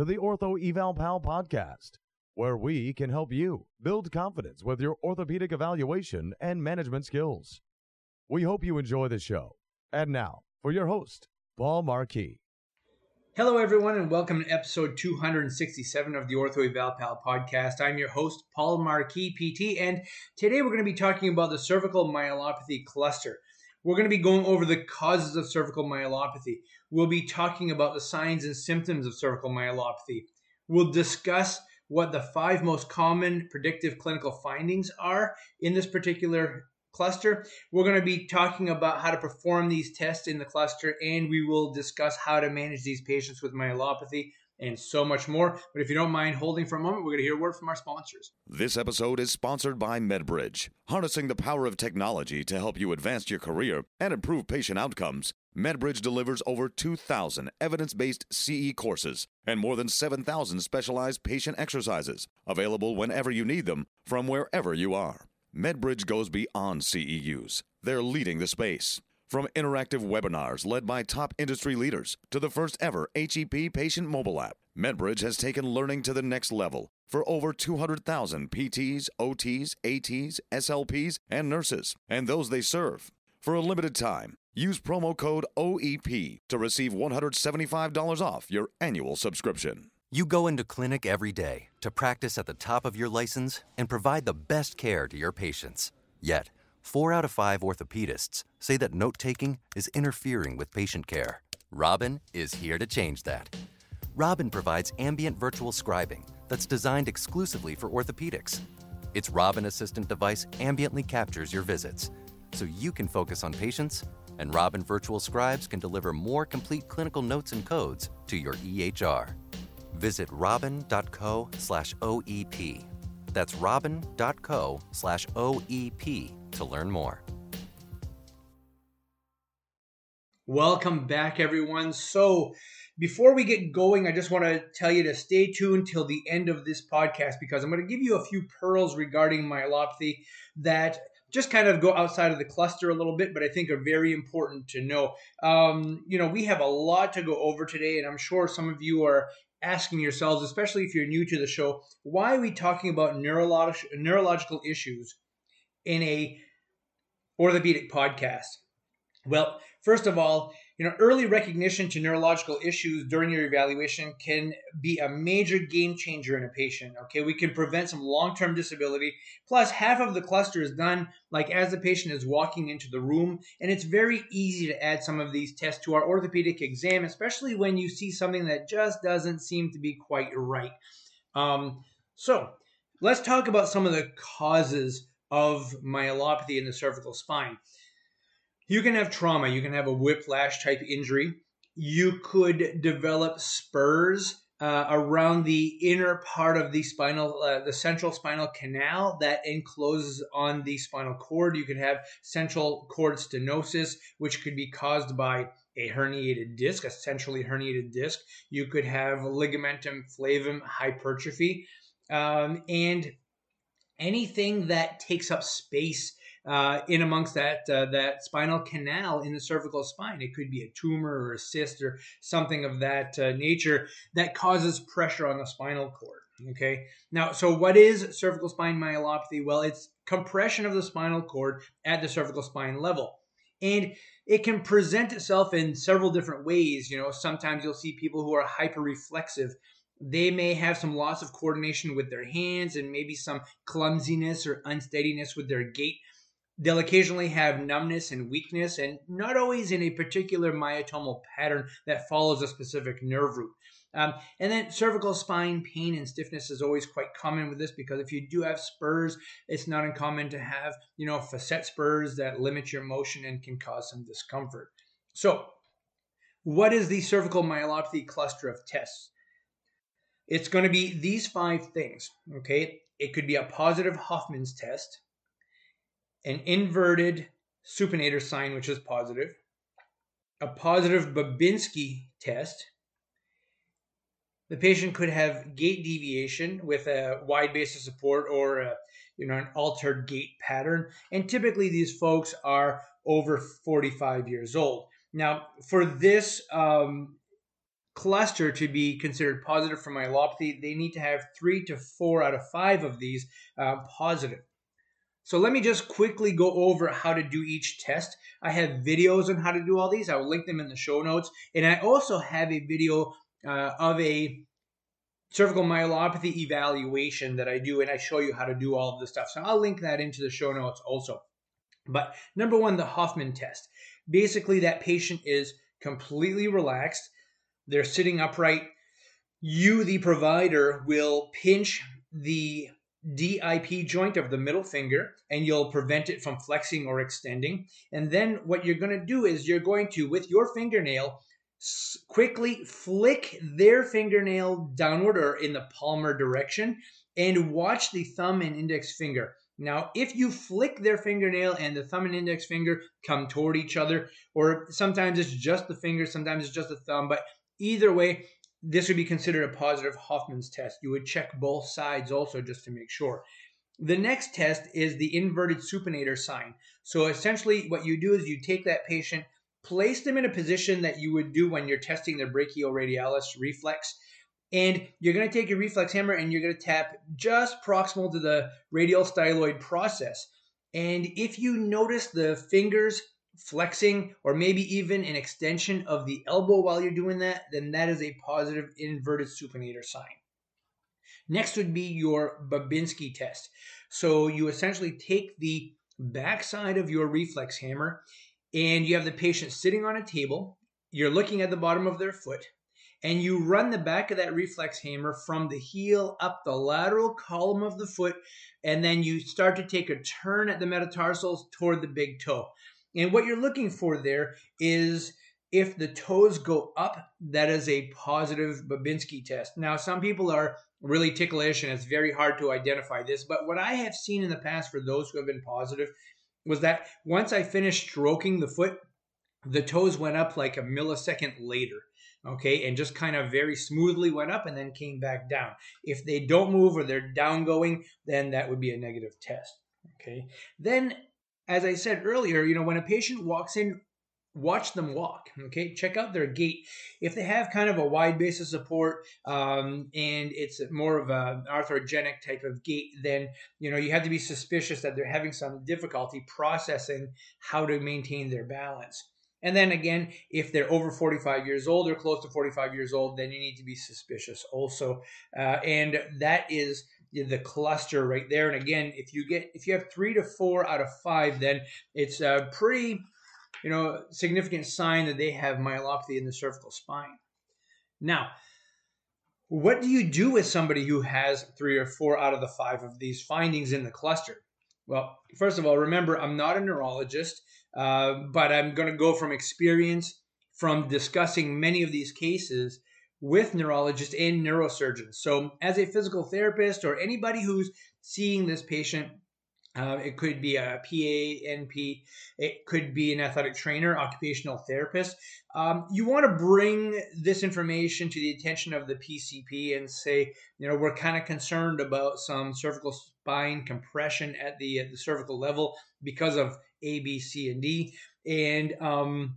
to the Ortho Eval Pal podcast, where we can help you build confidence with your orthopedic evaluation and management skills. We hope you enjoy the show. And now, for your host, Paul Marquis. Hello, everyone, and welcome to episode 267 of the Ortho Eval Pal podcast. I'm your host, Paul Marquis, PT, and today we're going to be talking about the cervical myelopathy cluster. We're going to be going over the causes of cervical myelopathy. We'll be talking about the signs and symptoms of cervical myelopathy. We'll discuss what the five most common predictive clinical findings are in this particular cluster. We're going to be talking about how to perform these tests in the cluster, and we will discuss how to manage these patients with myelopathy and so much more. But if you don't mind holding for a moment, we're going to hear a word from our sponsors. This episode is sponsored by MedBridge. Harnessing the power of technology to help you advance your career and improve patient outcomes, MedBridge delivers over 2,000 evidence based CE courses and more than 7,000 specialized patient exercises, available whenever you need them from wherever you are. MedBridge goes beyond CEUs, they're leading the space. From interactive webinars led by top industry leaders to the first ever HEP patient mobile app, MedBridge has taken learning to the next level for over 200,000 PTs, OTs, ATs, SLPs, and nurses, and those they serve. For a limited time, use promo code OEP to receive $175 off your annual subscription. You go into clinic every day to practice at the top of your license and provide the best care to your patients. Yet, Four out of five orthopedists say that note taking is interfering with patient care. Robin is here to change that. Robin provides ambient virtual scribing that's designed exclusively for orthopedics. Its Robin Assistant device ambiently captures your visits, so you can focus on patients, and Robin Virtual Scribes can deliver more complete clinical notes and codes to your EHR. Visit robin.co/oep. That's robin.co/oep to learn more. Welcome back, everyone. So, before we get going, I just want to tell you to stay tuned till the end of this podcast because I'm going to give you a few pearls regarding myelopathy that just kind of go outside of the cluster a little bit, but I think are very important to know. Um, you know, we have a lot to go over today, and I'm sure some of you are asking yourselves, especially if you're new to the show, why are we talking about neurolog- neurological issues in a orthopedic podcast? Well, first of all, you know, early recognition to neurological issues during your evaluation can be a major game changer in a patient. Okay, we can prevent some long-term disability. Plus, half of the cluster is done like as the patient is walking into the room, and it's very easy to add some of these tests to our orthopedic exam, especially when you see something that just doesn't seem to be quite right. Um, so, let's talk about some of the causes of myelopathy in the cervical spine. You can have trauma, you can have a whiplash type injury. You could develop spurs uh, around the inner part of the spinal, uh, the central spinal canal that encloses on the spinal cord. You could have central cord stenosis, which could be caused by a herniated disc, a centrally herniated disc. You could have ligamentum flavum hypertrophy, um, and anything that takes up space uh, in amongst that uh, that spinal canal in the cervical spine. It could be a tumor or a cyst or something of that uh, nature that causes pressure on the spinal cord. Okay. Now, so what is cervical spine myelopathy? Well, it's compression of the spinal cord at the cervical spine level. And it can present itself in several different ways. You know, sometimes you'll see people who are hyperreflexive they may have some loss of coordination with their hands and maybe some clumsiness or unsteadiness with their gait. They'll occasionally have numbness and weakness, and not always in a particular myotomal pattern that follows a specific nerve root. Um, and then cervical spine pain and stiffness is always quite common with this because if you do have spurs, it's not uncommon to have, you know, facet spurs that limit your motion and can cause some discomfort. So, what is the cervical myelopathy cluster of tests? It's going to be these five things. Okay. It could be a positive Hoffman's test, an inverted supinator sign, which is positive, a positive Babinski test. The patient could have gait deviation with a wide base of support or a, you know an altered gait pattern, and typically these folks are over 45 years old. Now, for this um, cluster to be considered positive for myelopathy, they need to have three to four out of five of these uh, positive. So let me just quickly go over how to do each test. I have videos on how to do all these. I will link them in the show notes. And I also have a video uh, of a cervical myelopathy evaluation that I do, and I show you how to do all of this stuff. So I'll link that into the show notes also. But number one, the Hoffman test. Basically, that patient is completely relaxed. They're sitting upright. You, the provider, will pinch the DIP joint of the middle finger and you'll prevent it from flexing or extending. And then what you're going to do is you're going to, with your fingernail, quickly flick their fingernail downward or in the palmar direction and watch the thumb and index finger. Now, if you flick their fingernail and the thumb and index finger come toward each other, or sometimes it's just the finger, sometimes it's just the thumb, but either way, this would be considered a positive Hoffman's test. You would check both sides also just to make sure. The next test is the inverted supinator sign. So essentially, what you do is you take that patient, place them in a position that you would do when you're testing their brachioradialis reflex. And you're going to take your reflex hammer and you're going to tap just proximal to the radial styloid process. And if you notice the fingers flexing or maybe even an extension of the elbow while you're doing that, then that is a positive inverted supinator sign. Next would be your Babinski test. So you essentially take the backside of your reflex hammer and you have the patient sitting on a table. You're looking at the bottom of their foot and you run the back of that reflex hammer from the heel up the lateral column of the foot, and then you start to take a turn at the metatarsals toward the big toe. And what you're looking for there is if the toes go up, that is a positive Babinski test. Now, some people are really ticklish and it's very hard to identify this, but what I have seen in the past for those who have been positive was that once I finished stroking the foot, the toes went up like a millisecond later okay, and just kind of very smoothly went up and then came back down. If they don't move or they're down going, then that would be a negative test, okay. Then, as I said earlier, you know, when a patient walks in, watch them walk okay? Check out their gait. If they have kind of a wide base of support um, and it's more of an arthrogenic type of gait then you know you have to be suspicious that they're having some difficulty processing how to maintain their balance. And then again, if they're over 45 years old or close to 45 years old, then you need to be suspicious also. Uh, and that is the cluster right there. And again, if you get if you have three to four out of five, then it's a pretty you know significant sign that they have myelopathy in the cervical spine. Now, what do you do with somebody who has three or four out of the five of these findings in the cluster? Well, first of all, remember I'm not a neurologist. Uh, but I'm going to go from experience from discussing many of these cases with neurologists and neurosurgeons. So, as a physical therapist or anybody who's seeing this patient, uh, it could be a PA, NP, it could be an athletic trainer, occupational therapist. Um, you want to bring this information to the attention of the PCP and say, you know, we're kind of concerned about some cervical spine compression at the at the cervical level because of A, B, C, and D. And um,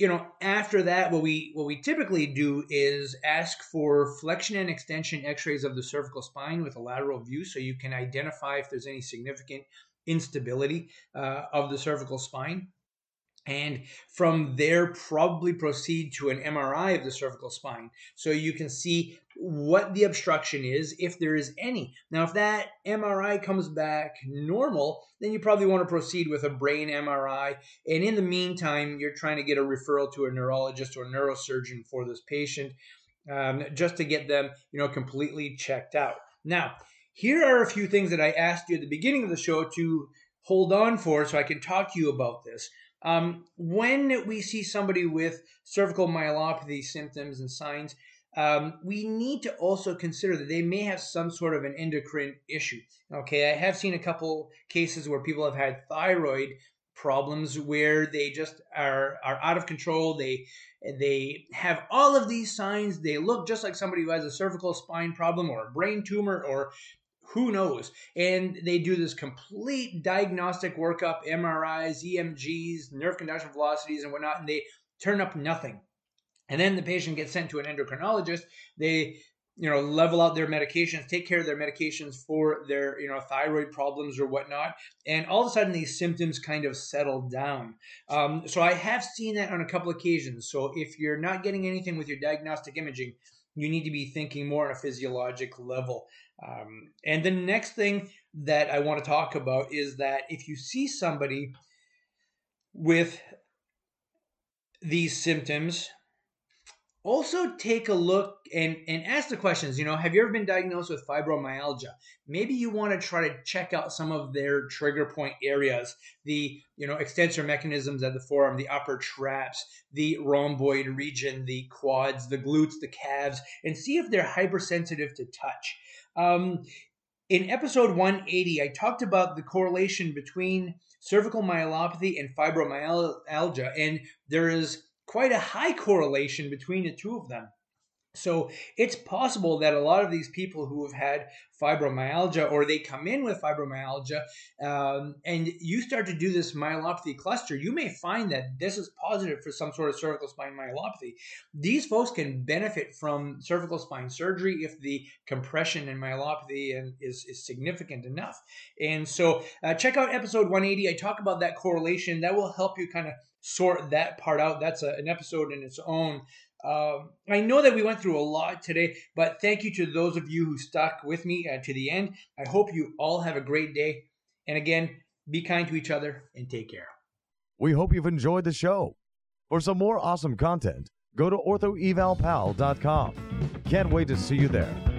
you know, after that, what we what we typically do is ask for flexion and extension X-rays of the cervical spine with a lateral view, so you can identify if there's any significant instability uh, of the cervical spine. And from there probably proceed to an MRI of the cervical spine. So you can see what the obstruction is if there is any. Now if that MRI comes back normal, then you probably want to proceed with a brain MRI and in the meantime you're trying to get a referral to a neurologist or neurosurgeon for this patient um, just to get them, you know, completely checked out. Now, here are a few things that I asked you at the beginning of the show to hold on for so I can talk to you about this. Um, when we see somebody with cervical myelopathy symptoms and signs, um, we need to also consider that they may have some sort of an endocrine issue. Okay, I have seen a couple cases where people have had thyroid problems where they just are are out of control. They they have all of these signs. They look just like somebody who has a cervical spine problem or a brain tumor or who knows? And they do this complete diagnostic workup, MRIs, EMGs, nerve conduction velocities, and whatnot, and they turn up nothing. And then the patient gets sent to an endocrinologist. They you know level out their medications take care of their medications for their you know thyroid problems or whatnot. And all of a sudden these symptoms kind of settle down. Um, so i have seen that on a couple occasions. So if you're not getting anything with your diagnostic imaging you need to be thinking more on a physiologic level. Um, and the next thing that i want to talk about is that if you see somebody with these symptoms also take a look and, and ask the questions you know have you ever been diagnosed with fibromyalgia? Maybe you want to try to check out some of their trigger point areas the you know extensor mechanisms at the forearm the upper traps the rhomboid region the quads the glutes the calves and see if they're hypersensitive to touch. Um, in episode 180 i talked about the correlation between cervical myelopathy and fibromyalgia and there is quite a high correlation between the two of them. So it's possible that a lot of these people who have had fibromyalgia or they come in with fibromyalgia um, and you start to do this myelopathy cluster, you may find that this is positive for some sort of cervical spine myelopathy. These folks can benefit from cervical spine surgery if the compression and myelopathy and is, is significant enough. And so uh, check out episode 180. I talk about that correlation. That will help you kind of sort that part out. That's a, an episode in its own. Um, I know that we went through a lot today, but thank you to those of you who stuck with me uh, to the end. I hope you all have a great day. And again, be kind to each other and take care. We hope you've enjoyed the show. For some more awesome content, go to orthoevalpal.com. Can't wait to see you there.